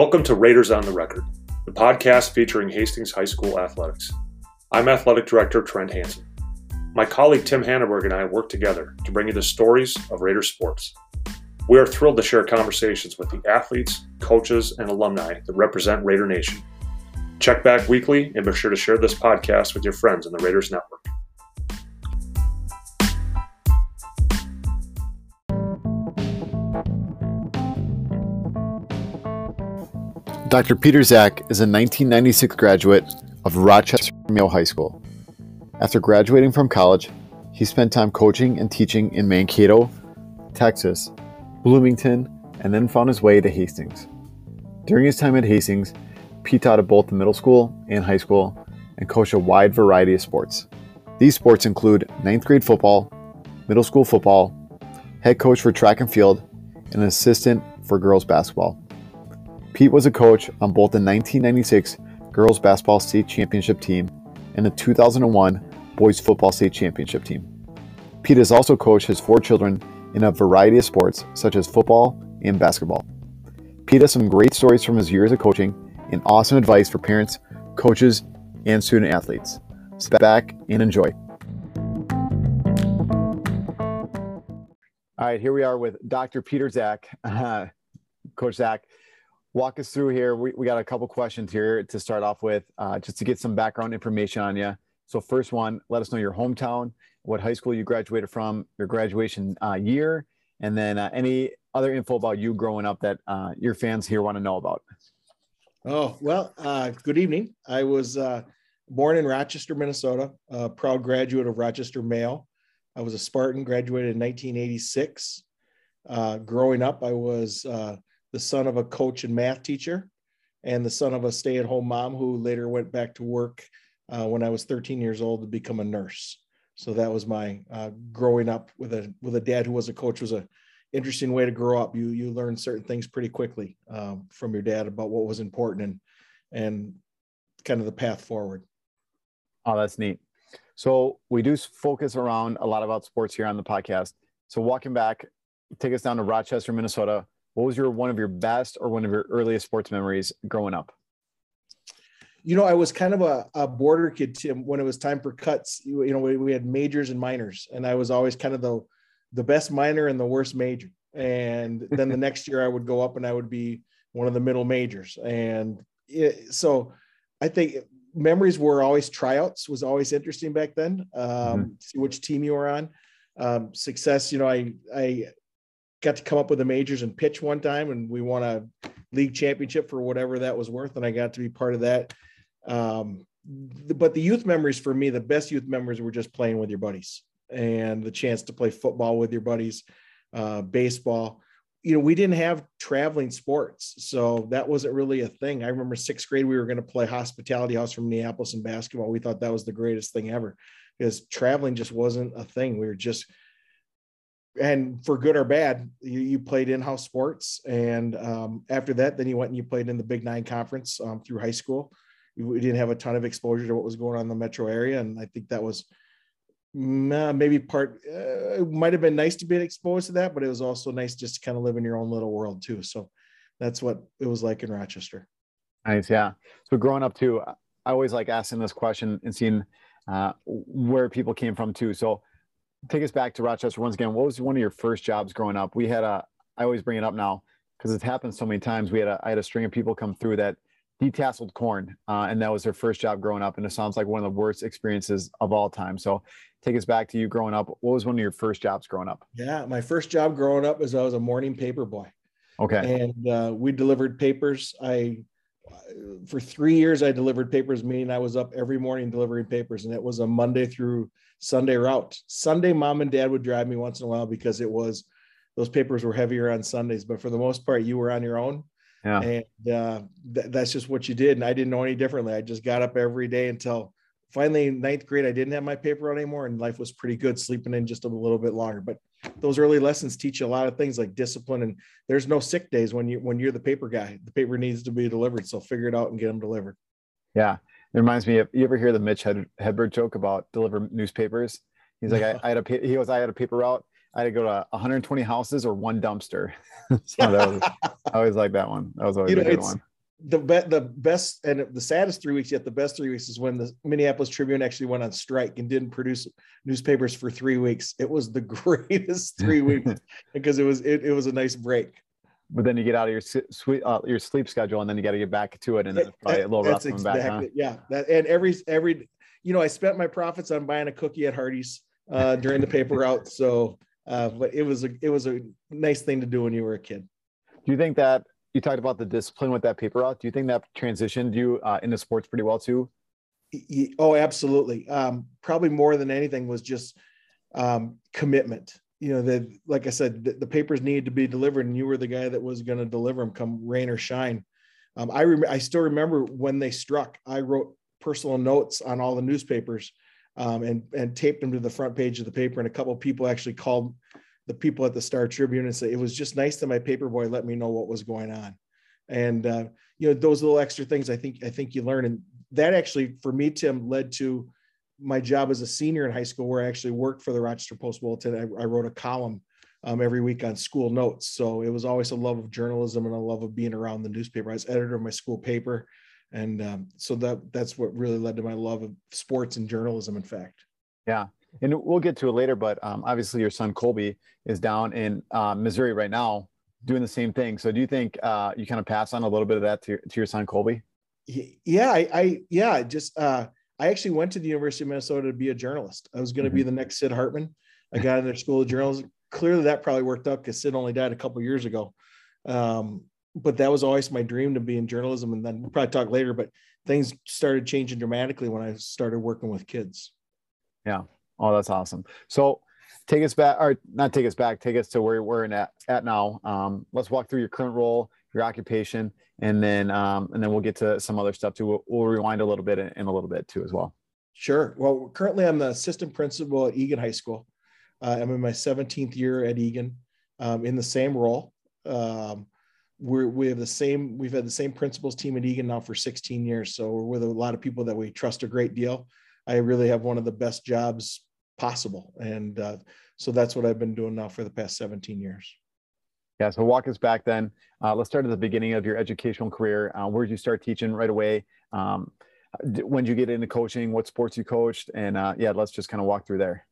Welcome to Raiders on the Record, the podcast featuring Hastings High School athletics. I'm Athletic Director Trent Hansen. My colleague Tim Hanneberg and I work together to bring you the stories of Raider sports. We are thrilled to share conversations with the athletes, coaches, and alumni that represent Raider Nation. Check back weekly and be sure to share this podcast with your friends in the Raiders Network. Dr. Peter Zach is a 1996 graduate of Rochester Mayo High School. After graduating from college, he spent time coaching and teaching in Mankato, Texas, Bloomington, and then found his way to Hastings. During his time at Hastings, Pete taught at both the middle school and high school and coached a wide variety of sports. These sports include ninth grade football, middle school football, head coach for track and field, and an assistant for girls basketball. Pete was a coach on both the 1996 Girls Basketball State Championship team and the 2001 Boys Football State Championship team. Pete has also coached his four children in a variety of sports, such as football and basketball. Pete has some great stories from his years of coaching and awesome advice for parents, coaches, and student athletes. Sit back and enjoy. All right, here we are with Dr. Peter Zach, uh, Coach Zach walk us through here. We, we got a couple questions here to start off with, uh, just to get some background information on you. So first one, let us know your hometown, what high school you graduated from, your graduation uh, year, and then uh, any other info about you growing up that uh, your fans here want to know about. Oh, well, uh, good evening. I was uh, born in Rochester, Minnesota, a proud graduate of Rochester Mayo. I was a Spartan, graduated in 1986. growing up, I was the son of a coach and math teacher, and the son of a stay at home mom who later went back to work uh, when I was 13 years old to become a nurse. So that was my uh, growing up with a with a dad who was a coach was a interesting way to grow up. You you learn certain things pretty quickly um, from your dad about what was important and and kind of the path forward. Oh, that's neat. So we do focus around a lot about sports here on the podcast. So walking back, take us down to Rochester, Minnesota what was your one of your best or one of your earliest sports memories growing up? You know, I was kind of a, a border kid, Tim, when it was time for cuts. You, you know, we, we had majors and minors, and I was always kind of the the best minor and the worst major. And then the next year I would go up and I would be one of the middle majors. And it, so I think memories were always tryouts was always interesting back then. Um, mm-hmm. See which team you were on. Um, success, you know, I I got to come up with the majors and pitch one time, and we won a league championship for whatever that was worth, and I got to be part of that. Um, but the youth memories for me, the best youth memories were just playing with your buddies and the chance to play football with your buddies, uh, baseball. You know, we didn't have traveling sports, so that wasn't really a thing. I remember sixth grade, we were going to play hospitality house from Minneapolis in basketball. We thought that was the greatest thing ever because traveling just wasn't a thing. We were just and for good or bad, you, you played in-house sports. And um, after that, then you went and you played in the Big Nine Conference um, through high school. We didn't have a ton of exposure to what was going on in the metro area, and I think that was maybe part. Uh, it might have been nice to be exposed to that, but it was also nice just to kind of live in your own little world too. So that's what it was like in Rochester. Nice, yeah. So growing up too, I always like asking this question and seeing uh, where people came from too. So take us back to Rochester once again. What was one of your first jobs growing up? We had a, I always bring it up now because it's happened so many times. We had a, I had a string of people come through that detasseled corn, uh, and that was their first job growing up. And it sounds like one of the worst experiences of all time. So take us back to you growing up. What was one of your first jobs growing up? Yeah, my first job growing up was I was a morning paper boy. Okay. And uh, we delivered papers. I for three years I delivered papers, meaning I was up every morning delivering papers, and it was a Monday through Sunday route. Sunday, mom and dad would drive me once in a while because it was those papers were heavier on Sundays, but for the most part, you were on your own. Yeah. And uh, th- that's just what you did. And I didn't know any differently. I just got up every day until finally ninth grade. I didn't have my paper anymore, and life was pretty good, sleeping in just a little bit longer. But those early lessons teach you a lot of things like discipline and there's no sick days when you when you're the paper guy the paper needs to be delivered so figure it out and get them delivered yeah it reminds me of you ever hear the mitch Hed- hedberg joke about deliver newspapers? He's like I, I, had a he goes i had a paper route. I had to go to 120 houses or one dumpster. So that was i always like that one. That was always you know, a good one. the be- the best and the saddest three weeks yet the best three weeks is when the Minneapolis Tribune actually went on strike and didn't produce newspapers for three weeks. It was the greatest three weeks because it was it, it was a nice break. But then you get out of your sweet uh, your sleep schedule and then you got to get back to it and it's probably a little rough coming exactly, back. Huh? Yeah, that and every every you know I spent my profits on buying a cookie at Hardee's uh, during the paper route. So, uh, but it was a it was a nice thing to do when you were a kid. Do you think that you talked about the discipline with that paper route? Do you think that transitioned you uh, into sports pretty well too? Oh, absolutely. Um, probably more than anything was just um, commitment. You know, that like I said, the, the, papers needed to be delivered, and you were the guy that was going to deliver them, come rain or shine. Um, I rem- I still remember when they struck. I wrote personal notes on all the newspapers um, and and taped them to the front page of the paper. And a couple people actually called the people at the Star Tribune and said it was just nice that my paper boy let me know what was going on. And uh, you know those little extra things I think I think you learn, and that actually for me, Tim, led to my job as a senior in high school, where I actually worked for the Rochester Post Bulletin. I, I wrote a column um, every week on school notes. So it was always a love of journalism and a love of being around the newspaper. I was editor of my school paper and um, so that that's what really led to my love of sports and journalism in fact yeah and we'll get to it later but um, obviously your son colby is down in uh, missouri right now doing the same thing so do you think uh, you kind of pass on a little bit of that to your, to your son colby yeah I, I yeah just uh, i actually went to the university of minnesota to be a journalist i was going to mm-hmm. be the next sid hartman i got in their school of journalism clearly that probably worked out because sid only died a couple years ago um, but that was always my dream to be in journalism. And then we'll probably talk later, but things started changing dramatically when I started working with kids. Yeah. Oh, that's awesome. So take us back or not take us back, take us to where we're at, at now. Um, let's walk through your current role, your occupation, and then, um, and then we'll get to some other stuff too. We'll, we'll rewind a little bit in, in, a little bit too, as well. Sure. Well, currently I'm the assistant principal at Eagan High School. Uh, I'm in my 17th year at Eagan um, in the same role. Um, we're, we have the same, we've had the same principals team at Eagan now for 16 years. So we're with a lot of people that we trust a great deal. I really have one of the best jobs possible. And uh, so that's what I've been doing now for the past 17 years. Yeah. So walk us back then. Uh, let's start at the beginning of your educational career. Uh, where did you start teaching right away? Um, when did you get into coaching? What sports you coached? And uh, yeah, let's just kind of walk through there.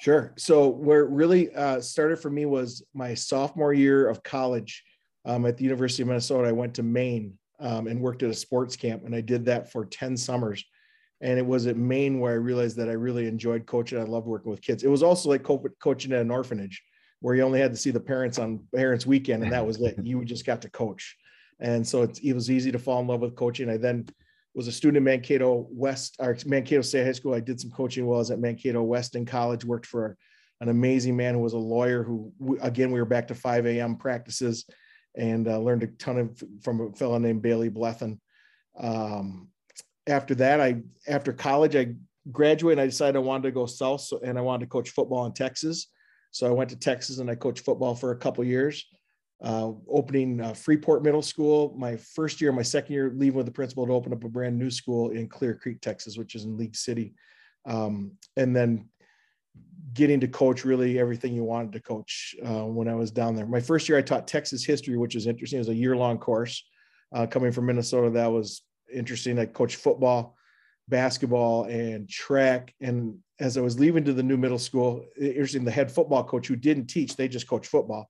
Sure. So where it really uh, started for me was my sophomore year of college um, at the University of Minnesota, I went to Maine um, and worked at a sports camp, and I did that for 10 summers. And it was at Maine where I realized that I really enjoyed coaching. I loved working with kids. It was also like co- coaching at an orphanage where you only had to see the parents on parents weekend, and that was it. You just got to coach. And so it was easy to fall in love with coaching. I then was a student in Mankato West, or Mankato State High School. I did some coaching while I was at Mankato Weston College, worked for an amazing man who was a lawyer who, again, we were back to 5 a.m. practices and uh, learned a ton of from a fellow named Bailey Blethen. Um, after that, I after college, I graduated. I decided I wanted to go south, so, and I wanted to coach football in Texas. So I went to Texas and I coached football for a couple years. Uh, opening uh, Freeport Middle School, my first year, my second year, leaving with the principal to open up a brand new school in Clear Creek, Texas, which is in League City. Um, and then getting to coach really everything you wanted to coach uh, when I was down there. My first year, I taught Texas history, which is interesting. It was a year long course. Uh, coming from Minnesota, that was interesting. I coached football, basketball, and track. And as I was leaving to the new middle school, interesting, the head football coach who didn't teach, they just coached football,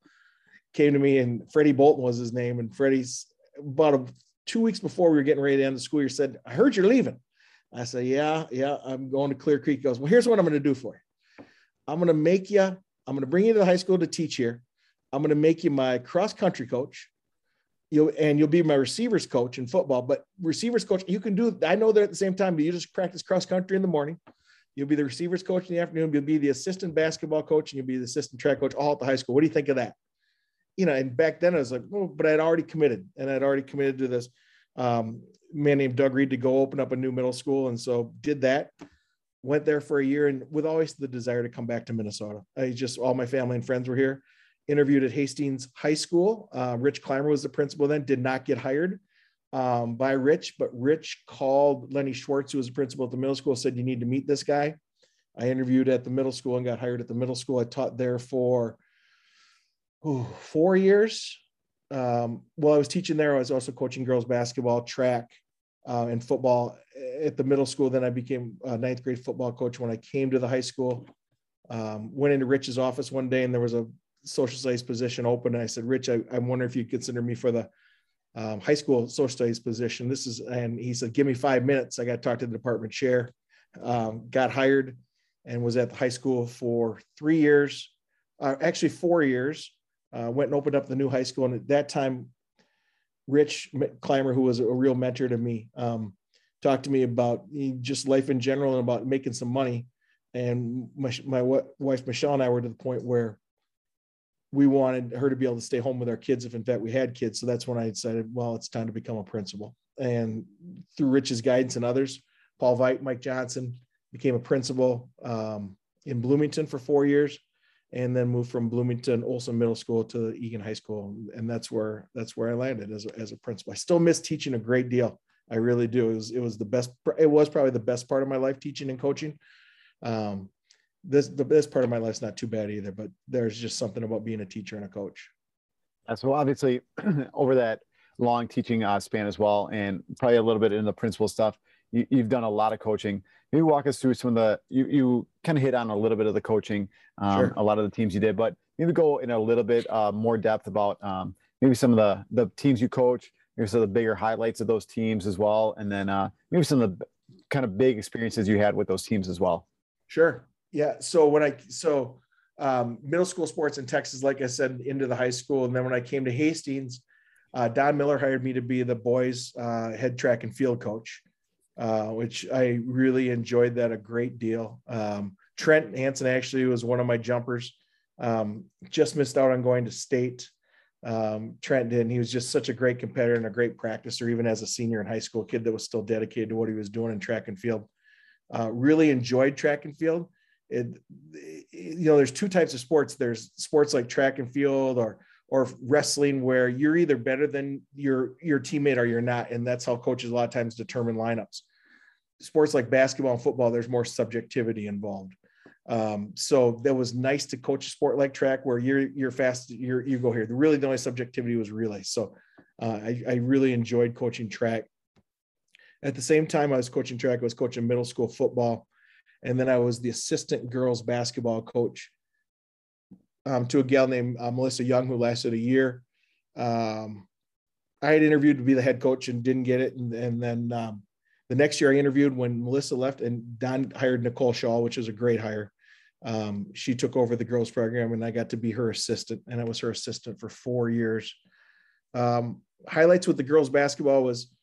came to me, and Freddie Bolton was his name. And Freddie's about a, two weeks before we were getting ready to end the school year said, I heard you're leaving. I said, Yeah, yeah, I'm going to Clear Creek. He goes, Well, here's what I'm going to do for you. I'm going to make you, I'm going to bring you to the high school to teach here. I'm going to make you my cross country coach. You'll, and you'll be my receivers coach in football, but receivers coach, you can do, I know they're at the same time, but you just practice cross country in the morning. You'll be the receivers coach in the afternoon. You'll be the assistant basketball coach and you'll be the assistant track coach all at the high school. What do you think of that? You know, and back then I was like, oh, but I'd already committed and I'd already committed to this um, man named Doug Reed to go open up a new middle school. And so did that went there for a year and with always the desire to come back to Minnesota. I just, all my family and friends were here. Interviewed at Hastings High School. Uh, Rich Clymer was the principal then, did not get hired um, by Rich, but Rich called Lenny Schwartz, who was the principal at the middle school, said, You need to meet this guy. I interviewed at the middle school and got hired at the middle school. I taught there for four years. um, while I was teaching there, I was also coaching girls basketball, track, uh, and football at the middle school. Then I became a ninth grade football coach when I came to the high school. Um, went into Rich's office one day and there was a social studies position open. And I said, Rich, I, I wonder if you'd consider me for the um, high school social studies position. This is, and he said, give me five minutes. I got to talk to the department chair. Um, got hired and was at the high school for three years, uh, actually four years. Uh, went and opened up the new high school. And at that time, Rich Clymer, who was a real mentor to me, um, talked to me about just life in general and about making some money. And my, my wife, Michelle, and I were to the point where we wanted her to be able to stay home with our kids if in fact we had kids. So that's when I decided, well, it's time to become a principal. And through Rich's guidance and others, Paul Veit, Mike Johnson became a principal um, in Bloomington for four years, and then moved from Bloomington Olson Middle School to Eagan High School, and that's where that's where I landed as a, as a principal. I still miss teaching a great deal. I really do. It was it was the best. It was probably the best part of my life teaching and coaching. Um, this the best part of my life's not too bad either, but there's just something about being a teacher and a coach. So obviously, over that long teaching uh, span as well, and probably a little bit in the principal stuff, you, have done a lot of coaching. Maybe walk us through some of the you you kind of hit on a little bit of the coaching, um, sure. a lot of the teams you did, but maybe go in a little bit uh, more depth about um, maybe some of the the teams you coach, maybe some of the bigger highlights of those teams as well, and then uh, maybe some of the kind of big experiences you had with those teams as well. Sure. Yeah. So when I so um, middle school sports in Texas, like I said, into the high school, and then when I came to Hastings, uh, Don Miller hired me to be the boys' uh, head track and field coach, uh, which I really enjoyed that a great deal. Um, Trent Hansen actually was one of my jumpers. Um, just missed out on going to state. Um, Trent did. He was just such a great competitor and a great practicer, even as a senior in high school, kid that was still dedicated to what he was doing in track and field. Uh, really enjoyed track and field it, you know, there's two types of sports. There's sports like track and field or or wrestling where you're either better than your your teammate or you're not, and that's how coaches a lot of times determine lineups. Sports like basketball and football, there's more subjectivity involved. Um, so that was nice to coach a sport like track where you're you're fast, you're you go here. Really, the only subjectivity was relay. So uh, I, I really enjoyed coaching track. At the same time, I was coaching track. I was coaching middle school football and then I was the assistant girls basketball coach um, to a gal named uh, Melissa Young who lasted a year. Um, I had interviewed to be the head coach and didn't get it, and, and then um, the next year I interviewed when Melissa left, and Don hired Nicole Shaw, which was a great hire. Um, she took over the girls program, and I got to be her assistant, and I was her assistant for four years. Um, highlights with the girls basketball was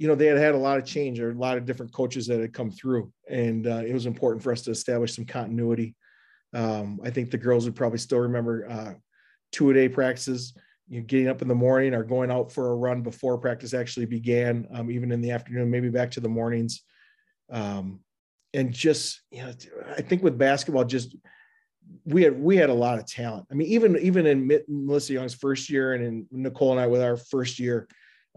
you know, they had had a lot of change or a lot of different coaches that had come through, and uh, it was important for us to establish some continuity. Um, I think the girls would probably still remember uh, two a day practices, you know, getting up in the morning or going out for a run before practice actually began, um, even in the afternoon, maybe back to the mornings. Um, and just, you know, I think with basketball, just we had we had a lot of talent. I mean, even even in Melissa Young's first year and in Nicole and I with our first year,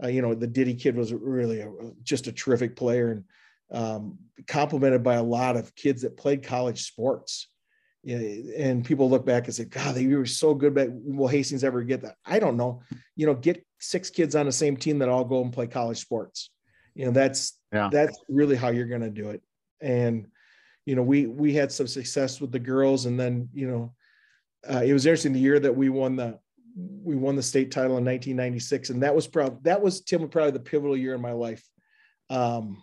uh, you know, the Diddy kid was really a, just a terrific player and um, complemented by a lot of kids that played college sports. You know, and people look back and say, God, they were so good. But will Hastings ever get that? I don't know. You know, get six kids on the same team that all go and play college sports. You know, that's yeah. that's really how you're going to do it. And you know, we we had some success with the girls, and then you know, uh, it was interesting the year that we won the we won the state title in 1996, and that was probably that was Tim probably the pivotal year in my life. Um,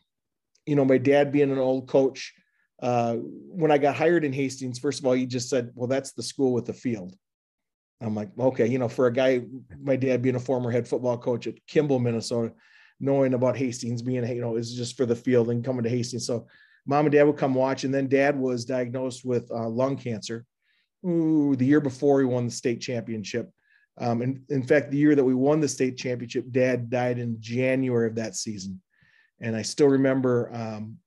you know, my dad being an old coach. Uh, when I got hired in Hastings, first of all, he just said, "Well, that's the school with the field." I'm like, okay, you know, for a guy, my dad being a former head football coach at Kimball, Minnesota, knowing about Hastings being, you know, is just for the field and coming to Hastings. So, mom and dad would come watch, and then dad was diagnosed with uh, lung cancer. Ooh, the year before he won the state championship. Um, and in fact, the year that we won the state championship, dad died in January of that season. And I still remember um,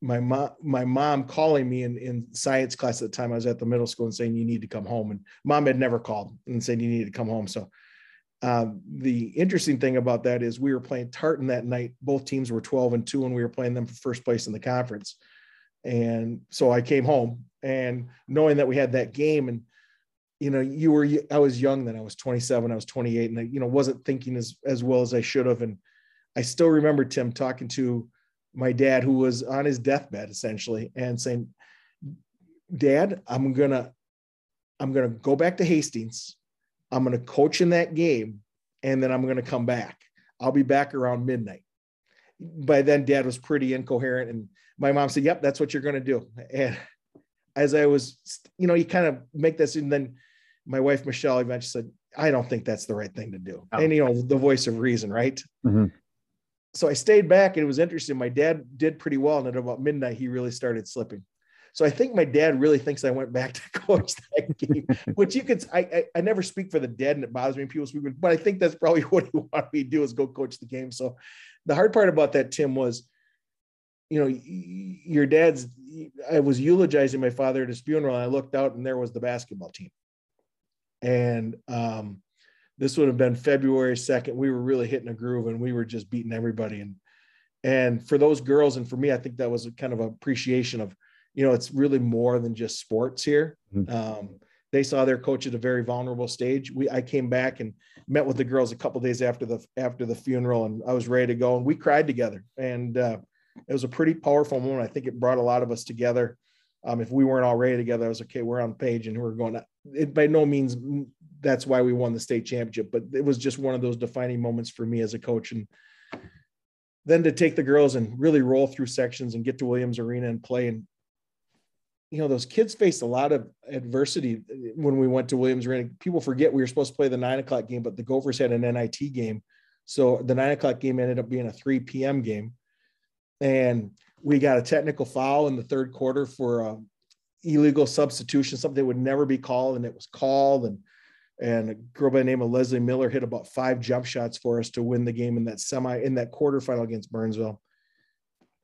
my mom, my mom calling me in, in science class at the time I was at the middle school and saying, you need to come home. And mom had never called and said, you need to come home. So um, the interesting thing about that is we were playing Tartan that night. Both teams were 12 and two, and we were playing them for first place in the conference. And so I came home and knowing that we had that game and you know, you were, I was young then I was 27, I was 28 and I, you know, wasn't thinking as, as well as I should have. And I still remember Tim talking to my dad who was on his deathbed essentially and saying, dad, I'm to, I'm to go back to Hastings. I'm to coach in that game and then I'm to come back. I'll be back around midnight. By then dad was pretty incoherent and my mom said, yep, that's what you're to do. And as I was, you know, you kind of make this, and then my wife Michelle eventually said, "I don't think that's the right thing to do," oh. and you know, the voice of reason, right? Mm-hmm. So I stayed back, and it was interesting. My dad did pretty well, and at about midnight, he really started slipping. So I think my dad really thinks I went back to coach that game, which you could. I, I, I never speak for the dead, and it bothers me when people speak, but I think that's probably what he wanted me to do is go coach the game. So the hard part about that, Tim, was you know, your dad's, I was eulogizing my father at his funeral. And I looked out and there was the basketball team. And um, this would have been February 2nd. We were really hitting a groove and we were just beating everybody. And, and for those girls, and for me, I think that was a kind of appreciation of, you know, it's really more than just sports here. Mm-hmm. Um, they saw their coach at a very vulnerable stage. We, I came back and met with the girls a couple days after the, after the funeral and I was ready to go and we cried together. And, uh, it was a pretty powerful moment. I think it brought a lot of us together. Um, if we weren't already together, I was okay. We're on page and we're going. It by no means mm, that's why we won the state championship, but it was just one of those defining moments for me as a coach. And then to take the girls and really roll through sections and get to Williams Arena and play. And you know, those kids faced a lot of adversity uh, when we went to Williams Arena. People forget we were supposed to play the nine o'clock game, but the Gophers had an NIT game, so the nine o'clock game ended up being a three p.m. game and we got a technical foul in the third quarter for a illegal substitution, something that would never be called, and it was called. And and a girl by the name of Leslie Miller hit about five jump shots for us to win the game in that semi in that quarterfinal against Burnsville.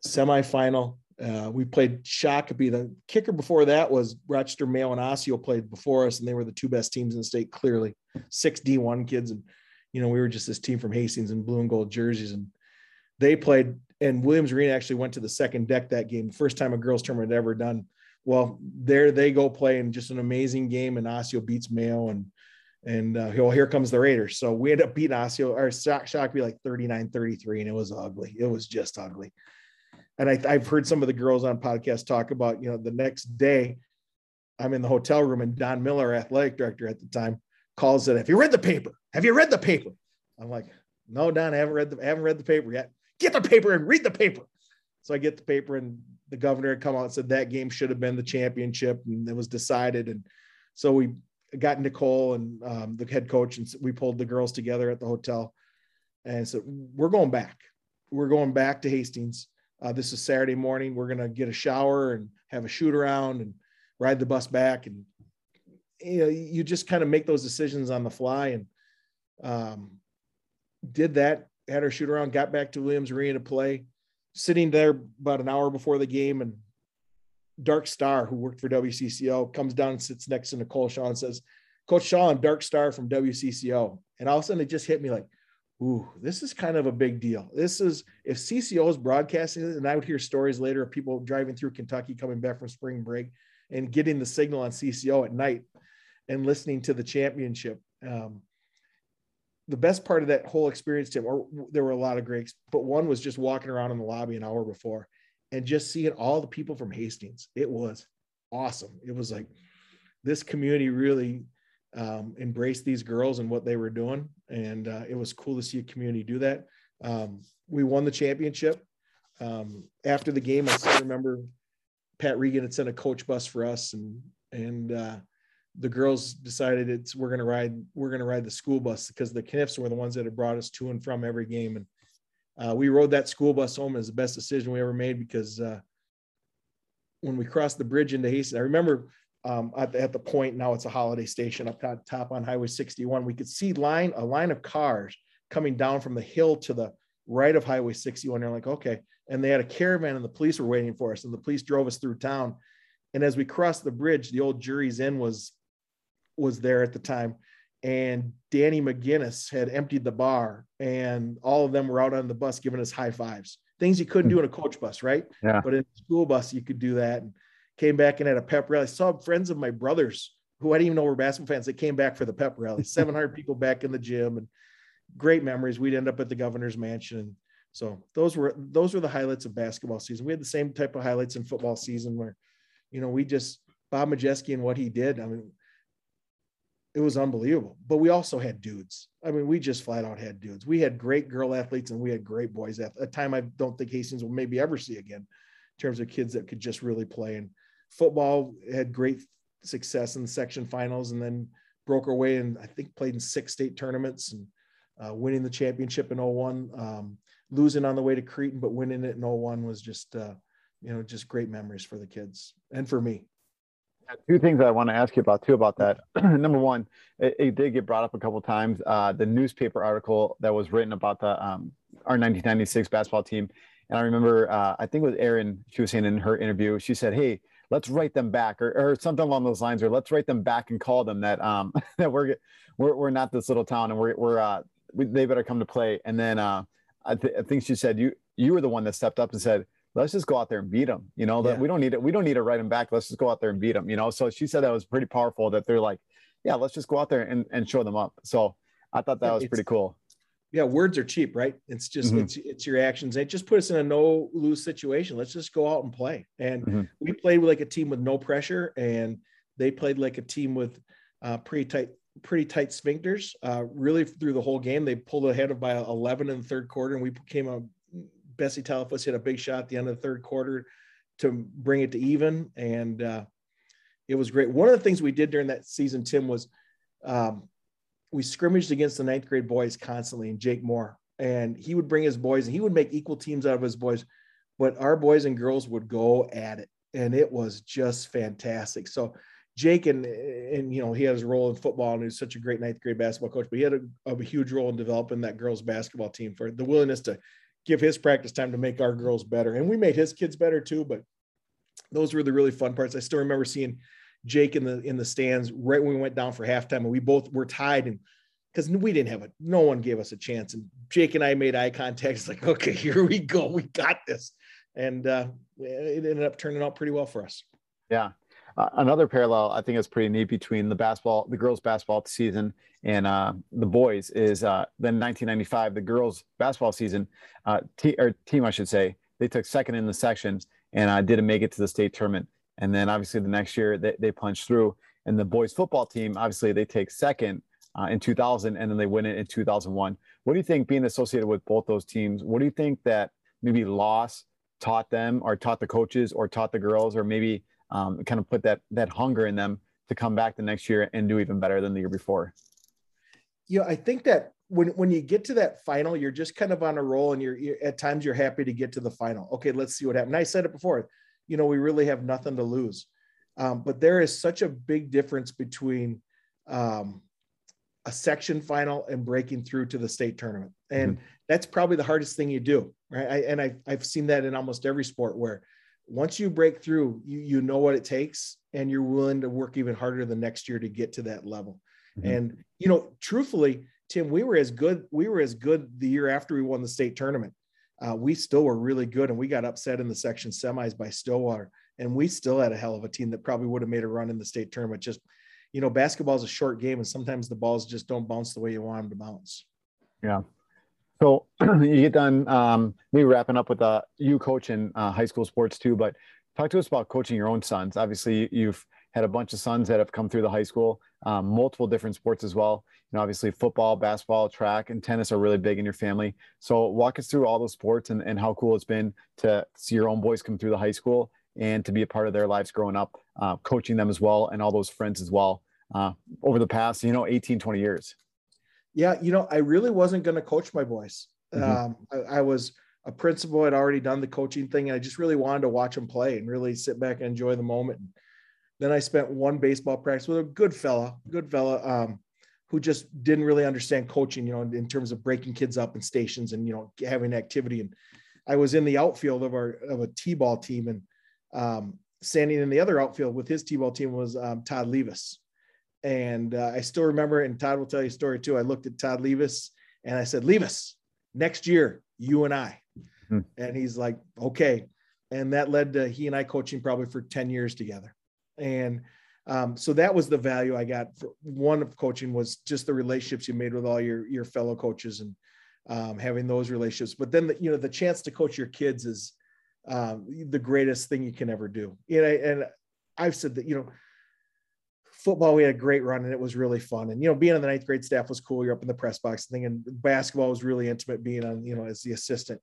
Semifinal, uh, we played Shakopee. The kicker before that was Rochester Mayo and Osseo played before us, and they were the two best teams in the state, clearly. Six D1 kids, and you know we were just this team from Hastings in blue and gold jerseys, and they played and Williams Arena actually went to the second deck that game, first time a girls tournament had ever done. Well, there they go play playing just an amazing game, and Osseo beats Mayo, and and uh, well, here comes the Raiders. So we end up beating Osseo or shock Shakopee like 39-33, and it was ugly. It was just ugly. And I, I've heard some of the girls on podcast talk about, you know, the next day, I'm in the hotel room, and Don Miller, athletic director at the time, calls it. Have you read the paper? Have you read the paper? I'm like, no, Don, I haven't read the I haven't read the paper yet get the paper and read the paper. So I get the paper, and the governor had come out and said that game should have been the championship, and it was decided. And so we got Nicole and um, the head coach, and we pulled the girls together at the hotel, and said we're going back. We're going back to Hastings. Uh, this is Saturday morning. We're gonna get a shower and have a shoot around and ride the bus back. And you know, you just kind of make those decisions on the fly, and um, did that had our shoot around, got back to Williams Arena to play, sitting there about an hour before the game, and Dark Star, who worked for WCCO, comes down and sits next to Nicole Shaw and says, Coach Shaw, I'm Dark Star from WCCO. And all of a sudden it just hit me like, ooh, this is kind of a big deal. This is if CCO is broadcasting it, and I would hear stories later of people driving through Kentucky coming back from spring break and getting the signal on CCO at night and listening to the championship. Um, the best part of that whole experience, Tim, or there were a lot of greats, but one was just walking around in the lobby an hour before and just seeing all the people from Hastings. It was awesome. It was like this community really um, embraced these girls and what they were doing. And uh, it was cool to see a community do that. Um, we won the championship. Um, after the game, I still remember Pat Regan had sent a coach bus for us and, and, uh, the girls decided it's we're gonna ride we're gonna ride the school bus because the Kniffs were the ones that had brought us to and from every game, and uh, we rode that school bus home as the best decision we ever made because uh, when we crossed the bridge into Hastings, I remember um, at, the, at, the point now it's a holiday station up top, top on Highway 61. We could see line a line of cars coming down from the hill to the right of Highway 61. They're like, okay, and they had a caravan and the police were waiting for us, and the police drove us through town. And as we crossed the bridge, the old Jury's Inn was was there at the time and Danny McGinnis had emptied the bar and all of them were out on the bus giving us high fives. Things you couldn't do in a coach bus, right? Yeah. But in a school bus, you could do that. And came back and had a pep rally. I saw friends of my brothers who I didn't even know were basketball fans that came back for the pep rally. 700 people back in the gym and great memories. We'd end up at the governor's mansion. So those were those were the highlights of basketball season. We had the same type of highlights in football season where, you know, we just Bob Majeski and what he did. I mean, it was unbelievable. But we also had dudes. I mean, we just flat out had dudes. We had great girl athletes and we had great boys. At a time I don't think Hastings will maybe ever see again in terms of kids that could just really play. And football had great success in the section finals and then broke our way and I think played in six state tournaments and uh, winning the championship in 01, um, losing on the way to Cretin, but winning it in 01 was just, uh, you know, just great memories for the kids and for me. Two things I want to ask you about too about that. Number one, it, it, did get brought up a couple times. Uh, the newspaper article that was written about the um, our 1996 basketball team, and I remember uh, I think it was Erin. She was saying in her interview, she said, "Hey, let's write them back or, or something along those lines or let's write them back and call them that um that we're we're, we're not this little town and we're we're uh we, they better come to play and then uh I, th- I think she said you you were the one that stepped up and said let's just go out there and beat them you know that yeah. we don't need it we don't need to write them back let's just go out there and beat them you know so she said that was pretty powerful that they're like yeah let's just go out there and, and show them up so i thought that yeah, was pretty cool yeah, words are cheap, right? It's just mm-hmm. it's it's your actions. It just put us in a no lose situation. Let's just go out and play. And mm-hmm. we played like a team with no pressure, and they played like a team with uh, pretty tight pretty tight sphincters. Uh, really through the whole game, they pulled ahead of by 11 in the third quarter, and we came up. Bessie Talafus hit a big shot at the end of the third quarter to bring it to even, and uh, it was great. One of the things we did during that season, Tim, was um, we scrimmaged against the ninth grade boys constantly and Jake Moore. And he would bring his boys and he would make equal teams out of his boys. But our boys and girls would go at it. And it was just fantastic. So Jake and and you know he had his role in football and he was such a great ninth grade basketball coach, but he had a, a huge role in developing that girls basketball team for the willingness to give his practice time to make our girls better. And we made his kids better too. But those were the really fun parts. I still remember seeing Jake in the in the stands right when we went down for halftime, and we both were tied and because we didn't have it, no one gave us a chance. And Jake and I made eye contact. It's like, okay, here we go, we got this, and uh, it ended up turning out pretty well for us. Yeah. Uh, another parallel I think is pretty neat between the basketball, the girls basketball season and uh, the boys is uh, then 1995, the girls basketball season, uh, t- or team, I should say, they took second in the sections and uh, didn't make it to the state tournament. And then obviously the next year they, they punch through. And the boys football team, obviously they take second uh, in 2000 and then they win it in 2001. What do you think being associated with both those teams? What do you think that maybe loss taught them or taught the coaches or taught the girls or maybe um, kind of put that, that hunger in them to come back the next year and do even better than the year before? You know, I think that when when you get to that final, you're just kind of on a roll, and you're, you're, at times you're happy to get to the final. Okay, let's see what happens. I said it before you know, we really have nothing to lose. Um, but there is such a big difference between um, a section final and breaking through to the state tournament. And mm-hmm. that's probably the hardest thing you do. Right. I, and I, I've seen that in almost every sport where once you break through, you, you know what it takes and you're willing to work even harder the next year to get to that level. Mm-hmm. And, you know, truthfully, Tim, we were as good, we were as good the year after we won the state tournament uh, we still were really good and we got upset in the section semis by Stillwater. And we still had a hell of a team that probably would have made a run in the state tournament. Just, you know, basketball is a short game and sometimes the balls just don't bounce the way you want them to bounce. Yeah. So you get done, um, maybe wrapping up with uh, you coaching uh, high school sports too, but talk to us about coaching your own sons. Obviously, you've had a bunch of sons that have come through the high school, um, multiple different sports as well. You know, obviously football, basketball, track, and tennis are really big in your family. So walk us through all those sports and, and how cool it's been to see your own boys come through the high school and to be a part of their lives growing up, uh, coaching them as well, and all those friends as well uh, over the past, you know, 18, 20 years. Yeah, you know, I really wasn't going to coach my boys. Mm-hmm. Um, I, I was a principal had already done the coaching thing and I just really wanted to watch them play and really sit back and enjoy the moment. Then I spent one baseball practice with a good fella, good fella, um, who just didn't really understand coaching, you know, in, in terms of breaking kids up in stations and you know having activity. And I was in the outfield of our of a t-ball team, and um, standing in the other outfield with his t-ball team was um, Todd Levis. And uh, I still remember, and Todd will tell you a story too. I looked at Todd Levis and I said, Levis, next year, you and I. Hmm. And he's like, okay. And that led to he and I coaching probably for 10 years together. And Um, so that was the value I got. For one of coaching was just the relationships you made with all your your fellow coaches and um, having those relationships. But then the, you know the chance to coach your kids is um, the greatest thing you can ever do. You know, and I've said that you know football we had a great run and it was really fun and you know being on the ninth grade staff was cool you're up in the press box thing and basketball was really intimate being on you know as the assistant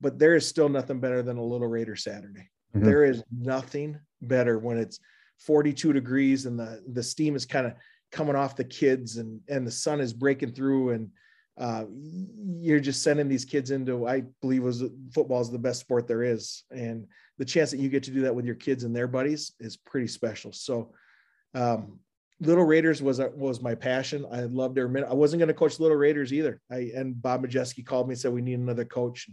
but there is still nothing better than a little raider saturday mm-hmm. there is nothing better when it's 42 degrees and the the steam is kind of coming off the kids and and the sun is breaking through and uh, you're just sending these kids into i believe was football is the best sport there is. And the chance that you get to do that with your kids and their buddies is pretty special. So um, little raiders was was my passion. I loved every minute i wasn't going to coach little raiders either. I and bob majeski called me and said we need another coach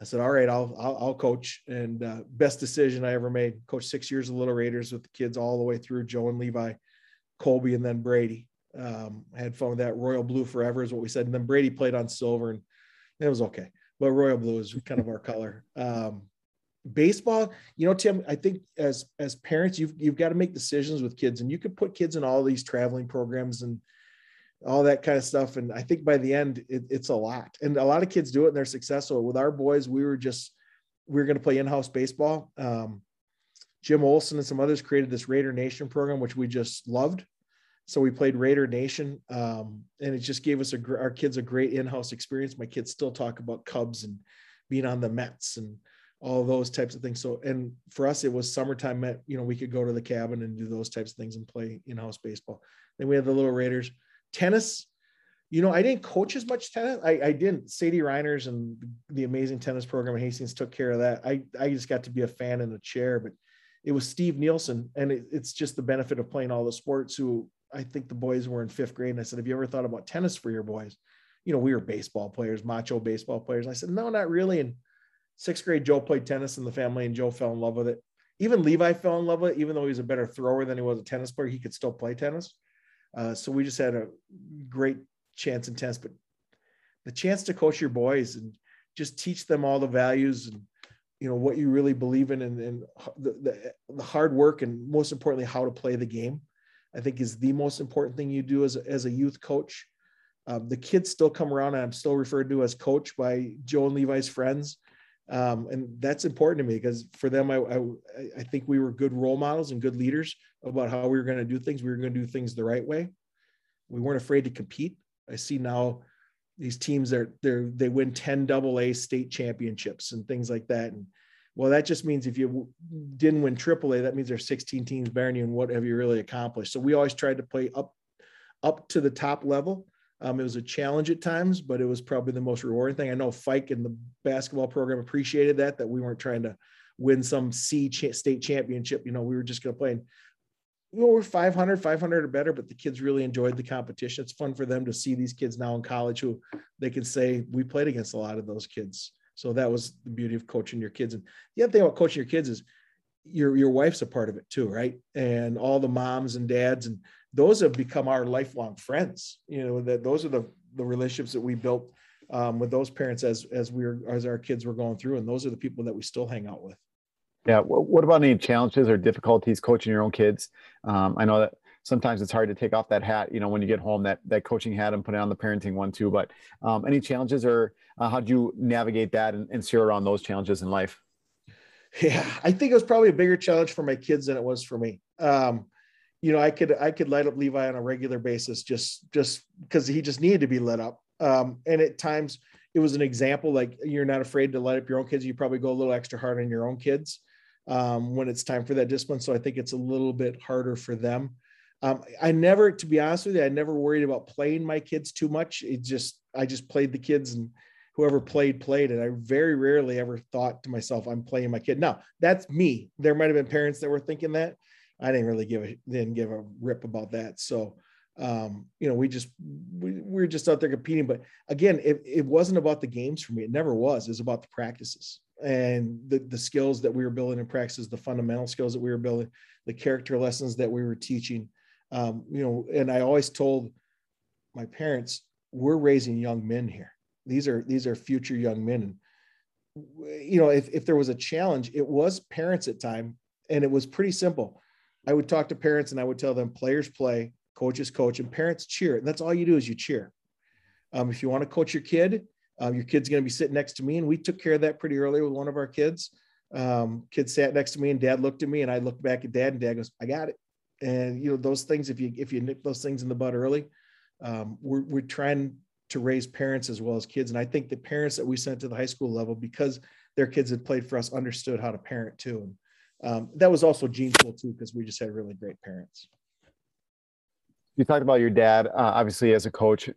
I said, all right, I'll, I'll, I'll coach. And uh, best decision I ever made. Coach six years of Little Raiders with the kids all the way through Joe and Levi, Colby, and then Brady. Um, I had fun with that. Royal Blue forever is what we said. And then Brady played on silver, and it was okay. But Royal Blue is kind of our color. Um, baseball, you know, Tim, I think as as parents, you've you've got to make decisions with kids, and you could put kids in all these traveling programs and all that kind of stuff. And I think by the end, it, it's a lot. And a lot of kids do it and they're successful. With our boys, we were just, we were going to play in house baseball. Um, Jim Olson and some others created this Raider Nation program, which we just loved. So we played Raider Nation, um, and it just gave us a, our kids a great in-house experience. My kids still talk about Cubs and being on the Mets and all those types of things. So, and for us, it was summertime. Met you know we could go to the cabin and do those types of things and play in-house baseball. Then we had the little Raiders tennis, you know, I didn't coach as much tennis. I, I didn't. Sadie Reiners and the amazing tennis program at Hastings took care of that. I, I just got to be a fan in a chair, but it was Steve Nielsen. And it, it's just the benefit of playing all the sports who I think the boys were in fifth grade. And I said, have you ever thought about tennis for your boys? You know, we were baseball players, macho baseball players. And I said, no, not really. And sixth grade, Joe played tennis in the family and Joe fell in love with it. Even Levi fell in love with it, even though he was a better thrower than he was a tennis player, he could still play tennis. Uh, so we just had a great chance in tennis, but the chance to coach your boys and just teach them all the values and you know what you really believe in and, and the, the, the, hard work and most importantly how to play the game i think is the most important thing you do as a, as a youth coach. Um, the kids still come around and i'm still referred to as coach by joe and levi's friends um, and that's important to me because for them I, I, I think we were good role models and good leaders about how we were going to do things. We were going to do things the right way. We weren't afraid to compete. I see now these teams are they're they win 10 double a state championships and things like that. And well that just means if you didn't win triple a that means there's 16 teams bearing you and what have you really accomplished. So we always tried to play up up to the top level um, it was a challenge at times, but it was probably the most rewarding thing. I know Fike and the basketball program appreciated that, that we weren't trying to win some C state championship. You know, we were just going to play. And, you know, we're 500, 500 or better, but the kids really enjoyed the competition. It's fun for them to see these kids now in college who they can say we played against a lot of those kids. So that was the beauty of coaching your kids. And the other thing about coaching your kids is your your wife's a part of it too, right? And all the moms and dads and those have become our lifelong friends. You know that those are the the relationships that we built um, with those parents as as we were as our kids were going through, and those are the people that we still hang out with. Yeah. What about any challenges or difficulties coaching your own kids? Um, I know that sometimes it's hard to take off that hat, you know, when you get home, that that coaching hat and put it on the parenting one too. But um, any challenges or uh, how do you navigate that and, and steer around those challenges in life? Yeah, I think it was probably a bigger challenge for my kids than it was for me. Um, you know, I could I could light up Levi on a regular basis just just because he just needed to be lit up. Um, and at times it was an example like you're not afraid to light up your own kids. You probably go a little extra hard on your own kids um, when it's time for that discipline. So I think it's a little bit harder for them. Um, I never, to be honest with you, I never worried about playing my kids too much. It just I just played the kids and whoever played played and i very rarely ever thought to myself i'm playing my kid now that's me there might have been parents that were thinking that I didn't really give a didn't give a rip about that. So um, you know, we just we, we were just out there competing. But again, it, it wasn't about the games for me. It never was. It was about the practices and the, the skills that we were building in practices, the fundamental skills that we were building, the character lessons that we were teaching. Um, you know, and I always told my parents, we're raising young men here. These are these are future young men. And you know, if, if there was a challenge, it was parents at time, and it was pretty simple I would talk to parents and I would tell them players play, coaches coach, and parents cheer. And that's all you do is you cheer. Um, if you want to coach your kid, um, your kid's going to be sitting next to me. And we took care of that pretty early with one of our kids. Um, kid sat next to me and dad looked at me and I looked back at dad and dad goes, I got it. And you know, those things, if you, if you nip those things in the bud early, um, we're, we're trying to raise parents as well as kids. And I think the parents that we sent to the high school level, because their kids had played for us, understood how to parent too. And um, that was also gene pool too, because we just had really great parents. You talked about your dad, uh, obviously as a coach.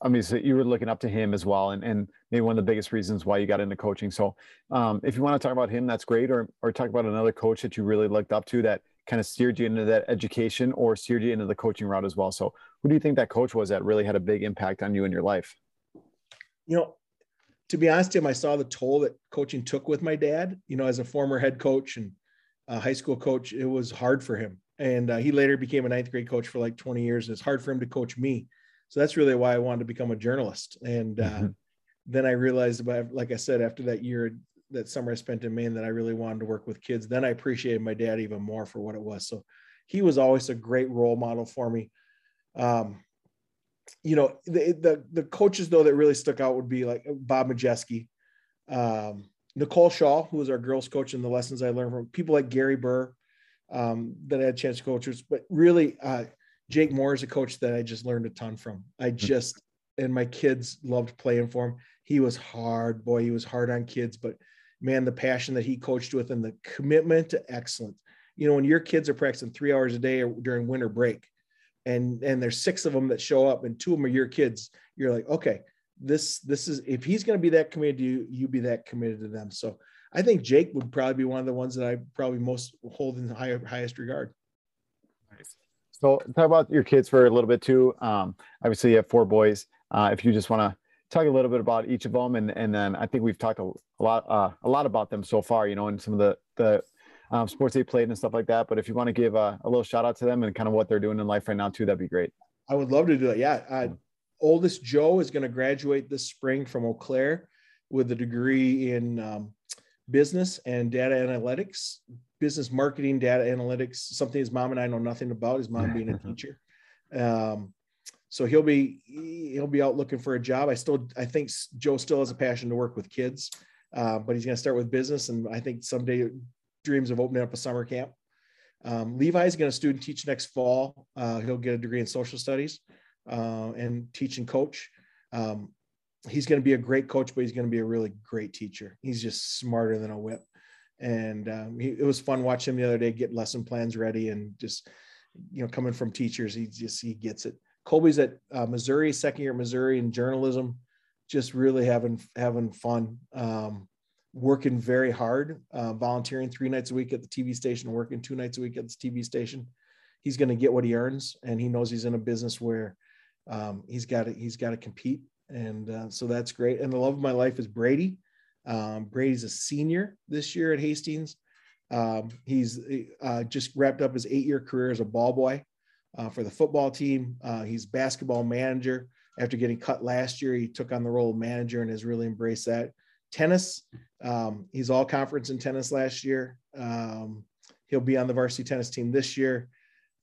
I mean, so you were looking up to him as well, and, and maybe one of the biggest reasons why you got into coaching. So, um, if you want to talk about him, that's great, or or talk about another coach that you really looked up to that kind of steered you into that education or steered you into the coaching route as well. So, who do you think that coach was that really had a big impact on you in your life? You know, to be honest, Tim, I saw the toll that coaching took with my dad. You know, as a former head coach and high school coach, it was hard for him. And uh, he later became a ninth grade coach for like 20 years. And it's hard for him to coach me. So that's really why I wanted to become a journalist. And uh, mm-hmm. then I realized about, like I said, after that year, that summer I spent in Maine, that I really wanted to work with kids. Then I appreciated my dad even more for what it was. So he was always a great role model for me. Um, you know, the, the, the coaches though that really stuck out would be like Bob Majeski, um, Nicole Shaw, who was our girls coach, and the lessons I learned from people like Gary Burr um, that I had a chance to coach. with, But really, uh, Jake Moore is a coach that I just learned a ton from. I hmm. just and my kids loved playing for him. He was hard, boy. He was hard on kids, but man, the passion that he coached with and the commitment to excellence. You know, when your kids are practicing three hours a day during winter break, and and there's six of them that show up, and two of them are your kids, you're like, okay, this this is if he's going to be that committed to you, you be that committed to them. So I think Jake would probably be one of the ones that I probably most hold in the high, highest regard. Nice. So talk about your kids for a little bit too. Um, obviously, you have four boys. Uh, if you just want to talk a little bit about each of them, and and then I think we've talked a, a lot uh, a lot about them so far. You know, and some of the the um, sports they played and stuff like that. But if you want to give a, a, little shout out to them and kind of what they're doing in life right now too, that'd be great. I would love to do that. Yeah. Uh, oldest Joe is going to graduate this spring from Eau Claire with a degree in um, business and data analytics, business marketing, data analytics, something his mom and I know nothing about. His mom being a teacher. Um, so he'll be he'll be out looking for a job. I still I think Joe still has a passion to work with kids, uh, but he's going to start with business, and I think someday dreams of opening up a summer camp. Um, Levi is going to student teach next fall. Uh, he'll get a degree in social studies uh, and teach and coach. Um, he's going to be a great coach, but he's going to be a really great teacher. He's just smarter than a whip. And um, he, it was fun watching him the other day get lesson plans ready and just, you know, coming from teachers, he just, he gets it. Colby's at uh, Missouri, second year at Missouri in journalism, just really having, having fun. Um, working very hard, uh, volunteering three nights a week at the TV station, working two nights a week at the TV station. He's going to get what he earns, and he knows he's in a business where um, he's got to he's got to compete and uh, so that's great. And the love of my life is Brady. Um, Brady's a senior this year at Hastings. Um, he's uh, just wrapped up his eight-year career as a ball boy uh, for the football team. Uh, he's basketball manager. After getting cut last year, he took on the role of manager and has really embraced that. Tennis, um, he's all conference in tennis last year. Um, he'll be on the varsity tennis team this year.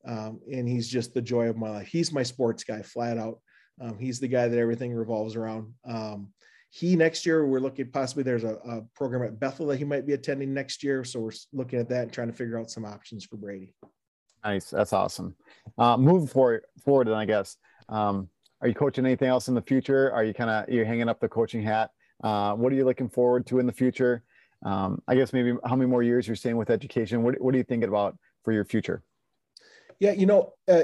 Um, and he's just the joy of my life. He's my sports guy, flat out. Um, he's the guy that everything revolves around. Um, he next year we're looking possibly there's a, a, program at Bethel that he might be attending next year, so we're looking at that and trying to figure out some options for Brady. Nice, that's awesome. Uh, moving forward, forward, then I guess. Um, are you coaching anything else in the future? Are you kind of you're hanging up the coaching hat? Uh, what are you looking forward to in the future? Um, I guess maybe how many more years you're staying with education? What What are you thinking about for your future? Yeah, you know, uh,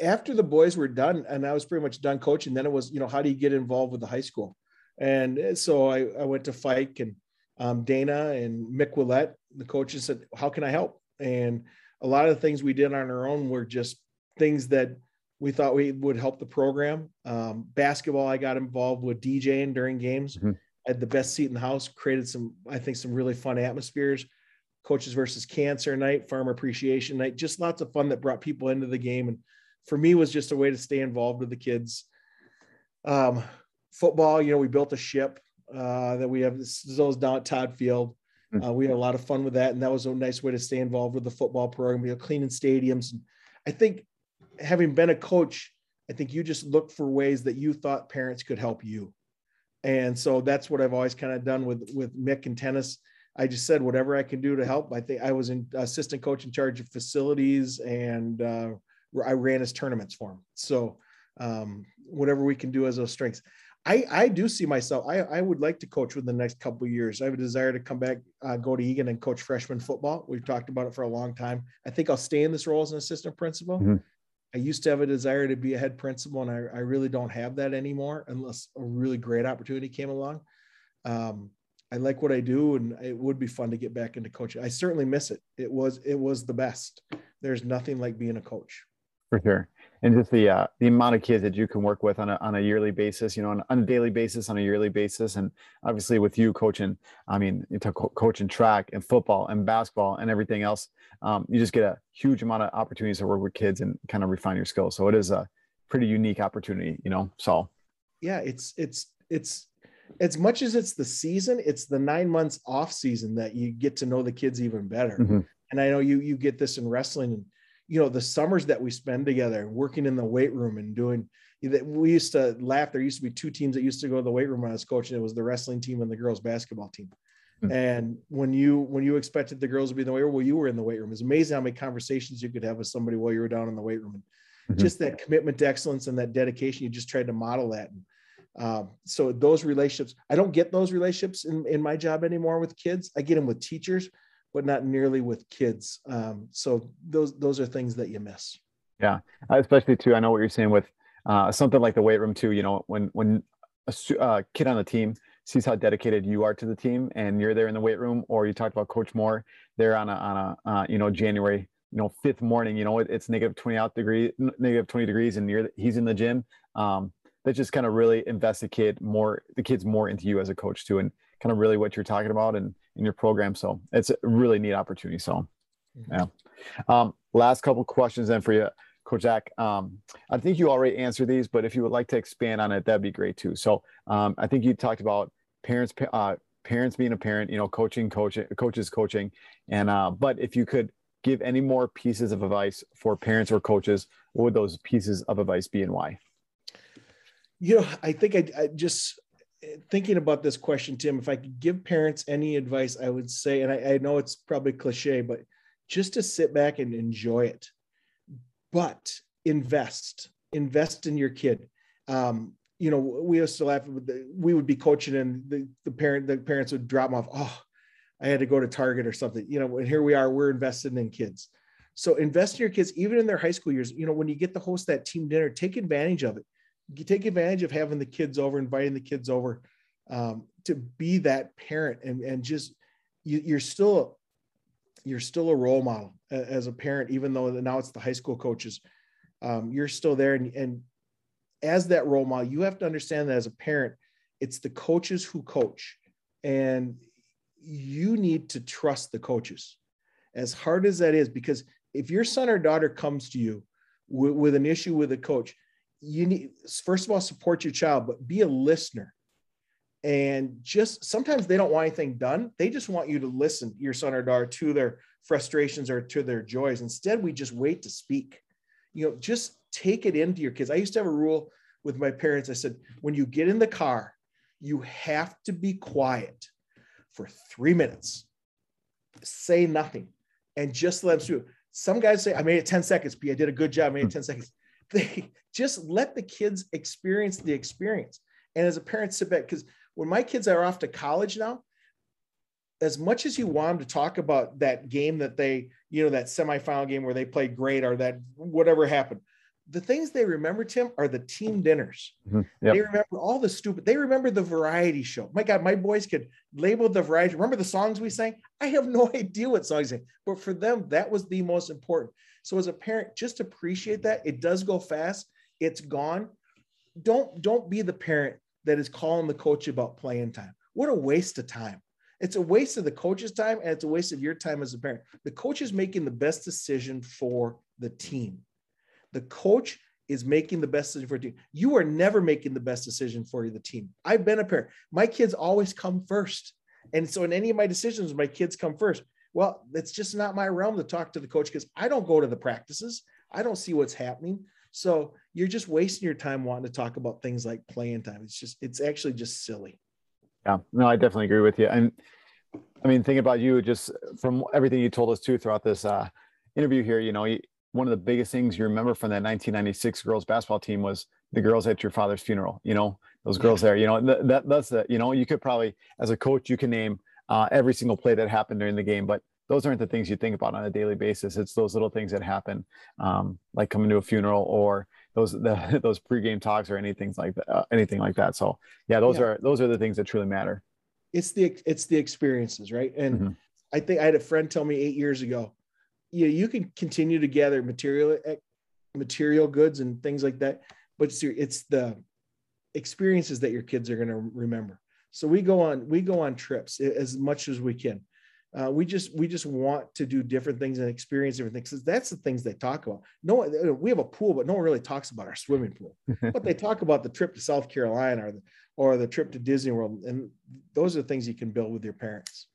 after the boys were done and I was pretty much done coaching, then it was, you know, how do you get involved with the high school? And so I, I went to Fike and um, Dana and Mick Willett, the coaches said, how can I help? And a lot of the things we did on our own were just things that we thought we would help the program. Um, basketball, I got involved with DJing during games. Mm-hmm. had the best seat in the house, created some, I think, some really fun atmospheres. Coaches versus Cancer night, Farmer Appreciation night, just lots of fun that brought people into the game. And for me was just a way to stay involved with the kids. Um, football, you know, we built a ship uh, that we have this those down at Todd Field. Mm-hmm. Uh, we had a lot of fun with that, and that was a nice way to stay involved with the football program. We were cleaning stadiums. And I think having been a coach, I think you just look for ways that you thought parents could help you. And so that's what I've always kind of done with with Mick and tennis. I just said whatever I can do to help. I think I was an assistant coach in charge of facilities, and uh, I ran his tournaments for him. So um, whatever we can do as those strengths. I, I do see myself. I, I would like to coach within the next couple years. I have a desire to come back, uh, go to Eagan and coach freshman football. We've talked about it for a long time. I think I'll stay in this role as an assistant principal. Mm-hmm. I used to have a desire to be a head principal, and I, I really don't have that anymore unless a really great opportunity came along. Um, I like what I do, and it would be fun to get back into coaching. I certainly miss it. It was it was the best. There's nothing like being a coach. For sure and just the uh, the amount of kids that you can work with on a, on a yearly basis, you know, on, on, a daily basis, on a yearly basis, and obviously with you coaching, I mean, you co- coaching track and football and basketball and everything else, um, you just get a huge amount of opportunities to work with kids and kind of refine your skills. So it is a pretty unique opportunity, you know. So yeah, it's it's it's as much as it's the season, it's the nine months off season that you get to know the kids even better. Mm-hmm. And I know you you get this in wrestling and you know the summers that we spend together working in the weight room and doing that we used to laugh there used to be two teams that used to go to the weight room when i was coaching it was the wrestling team and the girls basketball team mm-hmm. and when you when you expected the girls to be in the weight room well you were in the weight room it's amazing how many conversations you could have with somebody while you were down in the weight room and mm-hmm. just that commitment to excellence and that dedication you just tried to model that and um, so those relationships i don't get those relationships in, in my job anymore with kids i get them with teachers but not nearly with kids. Um, so those those are things that you miss. Yeah, especially too. I know what you're saying with uh, something like the weight room too. You know, when when a uh, kid on the team sees how dedicated you are to the team, and you're there in the weight room, or you talked about Coach Moore there on a on a uh, you know January you know fifth morning. You know, it, it's negative twenty out degree, negative twenty degrees, and you're he's in the gym. Um, that just kind of really invests the kid more, the kids more into you as a coach too, and kind of really what you're talking about and in your program. So it's a really neat opportunity. So, mm-hmm. yeah. Um, last couple questions then for you, Coach Zach. Um, I think you already answered these, but if you would like to expand on it, that'd be great too. So um, I think you talked about parents, uh, parents being a parent, you know, coaching, coaching, coaches coaching, and uh, but if you could give any more pieces of advice for parents or coaches, what would those pieces of advice be and why? You know, I think I, I just thinking about this question, Tim, if I could give parents any advice, I would say, and I, I, know it's probably cliche, but just to sit back and enjoy it. But invest, invest in your kid. Um, you know, we used to laugh. We would be coaching, and the, the parent, the parents would drop them off. Oh, I had to go to Target or something. You know, and here we are. We're invested in kids. So invest in your kids, even in their high school years. You know, when you get to host that team dinner, take advantage of it take advantage of having the kids over, inviting the kids over um, to be that parent and, and just you, you're still you're still a role model as a parent, even though now it's the high school coaches. Um, you're still there, and, and as that role model, you have to understand that as a parent, it's the coaches who coach, and you need to trust the coaches, as hard as that is. Because if your son or daughter comes to you with, with an issue with a coach, you need first of all support your child but be a listener. And just sometimes they don't want anything done. They just want you to listen your son or daughter to their frustrations or to their joys. Instead we just wait to speak. You know just take it into your kids. I used to have a rule with my parents. I said when you get in the car you have to be quiet for three minutes. Say nothing and just let them through some guys say i made it 10 seconds p i did a good job I made it hmm. 10 seconds they just let the kids experience the experience. And as a parent, sit back because when my kids are off to college now, as much as you want them to talk about that game that they, you know, that semifinal game where they played great or that whatever happened, the things they remember, Tim, are the team dinners. Mm-hmm. Yep. They remember all the stupid. They remember the variety show. My God, my boys could label the variety. Remember the songs we sang? I have no idea what songs they, but for them, that was the most important. So as a parent, just appreciate that. It does go fast. It's gone. Don't don't be the parent that is calling the coach about playing time. What a waste of time. It's a waste of the coach's time and it's a waste of your time as a parent. The coach is making the best decision for the team. The coach is making the best decision for team. You are never making the best decision for the team. I've been a parent. My kids always come first. And so in any of my decisions, my kids come first. Well, it's just not my realm to talk to the coach because I don't go to the practices. I don't see what's happening. So you're just wasting your time wanting to talk about things like playing time. It's just, it's actually just silly. Yeah, no, I definitely agree with you. And I mean, thinking about you just from everything you told us too throughout this uh, interview here. You know, one of the biggest things you remember from that 1996 girls basketball team was the girls at your father's funeral. You know, those girls there. You know, that, that that's the. You know, you could probably as a coach you can name uh, every single play that happened during the game, but those aren't the things you think about on a daily basis. It's those little things that happen, um, like coming to a funeral or those the, those pregame talks or anything like that. Uh, anything like that. So yeah, those yeah. are those are the things that truly matter it's the it's the experiences, right? And mm-hmm. I think I had a friend tell me eight years ago, yeah, you can continue to gather material eh, material goods and things like that, but it's, it's the experiences that your kids are going to remember. So we go on we go on trips as much as we can. Uh, we just we just want to do different things and experience different things. Because that's the things they talk about. No, we have a pool, but no one really talks about our swimming pool. but they talk about the trip to South Carolina or the, or the trip to Disney World, and those are the things you can build with your parents.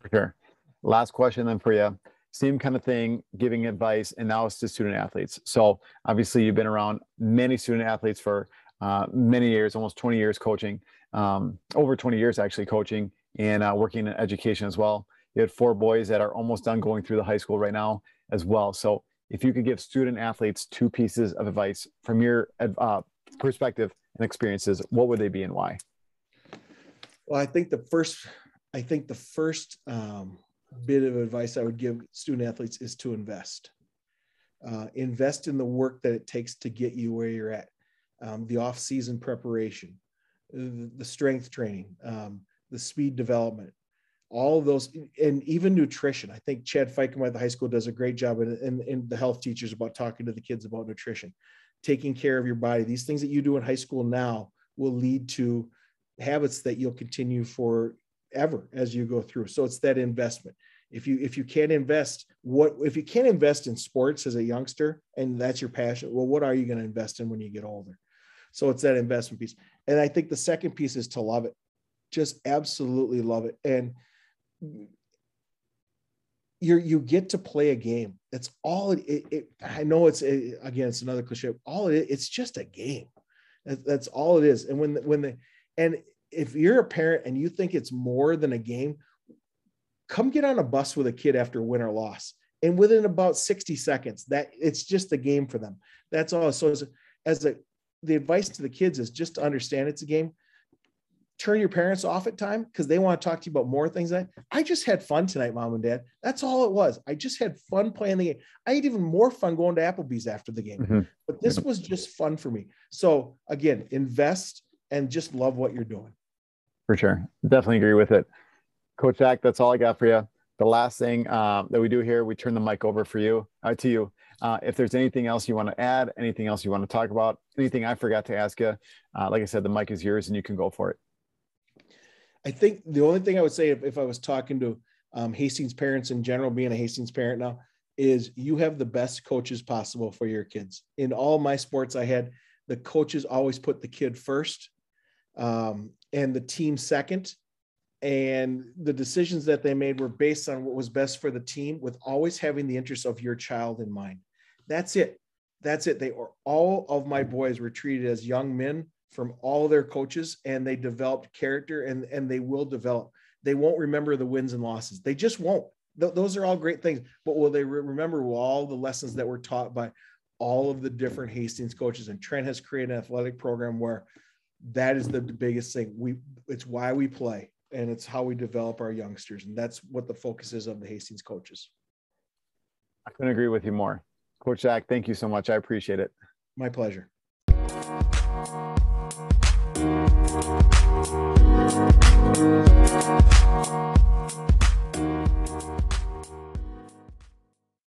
For sure. Last question then for you. Same kind of thing, giving advice, and now it's to student athletes. So obviously, you've been around many student athletes for uh, many years, almost 20 years coaching, um, over 20 years actually coaching and uh, working in education as well. You had four boys that are almost done going through the high school right now as well. So if you could give student athletes two pieces of advice from your uh, perspective and experiences, what would they be and why? Well, I think the first, I think the first um, bit of advice I would give student athletes is to invest. Uh, invest in the work that it takes to get you where you're at. Um, the off-season preparation, the, the strength training, um, the speed development, all of those, and even nutrition. I think Chad Fikema at the high school does a great job, and, the health teachers about talking to the kids about nutrition, taking care of your body. These things that you do in high school now will lead to habits that you'll continue for ever as you go through. So it's that investment. If you if you can't invest, what if you can't invest in sports as a youngster and that's your passion? Well, what are you going to invest in when you get older? So it's that investment piece. And I think the second piece is to love it. Just absolutely love it. And you you get to play a game. That's all it, it, it I know it's it, again it's another cliche. All it it's just a game. That's all it is. And when the, when the and if you're a parent and you think it's more than a game, come get on a bus with a kid after win or loss. And within about 60 seconds, that it's just a game for them. That's all. So as a, as a the advice to the kids is just to understand it's a game turn your parents off at time because they want to talk to you about more things. That I just had fun tonight, mom and dad. That's all it was. I just had fun playing the game. I had even more fun going to Applebee's after the game. Mm-hmm. But this was just fun for me. So again, invest and just love what you're doing. For sure, definitely agree with it, Coach Jack. That's all I got for you. The last thing uh, that we do here, we turn the mic over for you uh, to you. Uh, if there's anything else you want to add, anything else you want to talk about, anything I forgot to ask you, uh, like I said, the mic is yours and you can go for it. I think the only thing I would say if, if I was talking to um, Hastings parents in general, being a Hastings parent now, is you have the best coaches possible for your kids. In all my sports, I had the coaches always put the kid first um, and the team second. And the decisions that they made were based on what was best for the team with always having the interest of your child in mind. That's it. That's it. They were all of my boys were treated as young men from all their coaches and they developed character and and they will develop they won't remember the wins and losses they just won't Th- those are all great things but will they re- remember all the lessons that were taught by all of the different hastings coaches and trent has created an athletic program where that is the biggest thing. We it's why we play and it's how we develop our youngsters and that's what the focus is of the hastings coaches. I couldn't agree with you more. Coach jack thank you so much. I appreciate it. My pleasure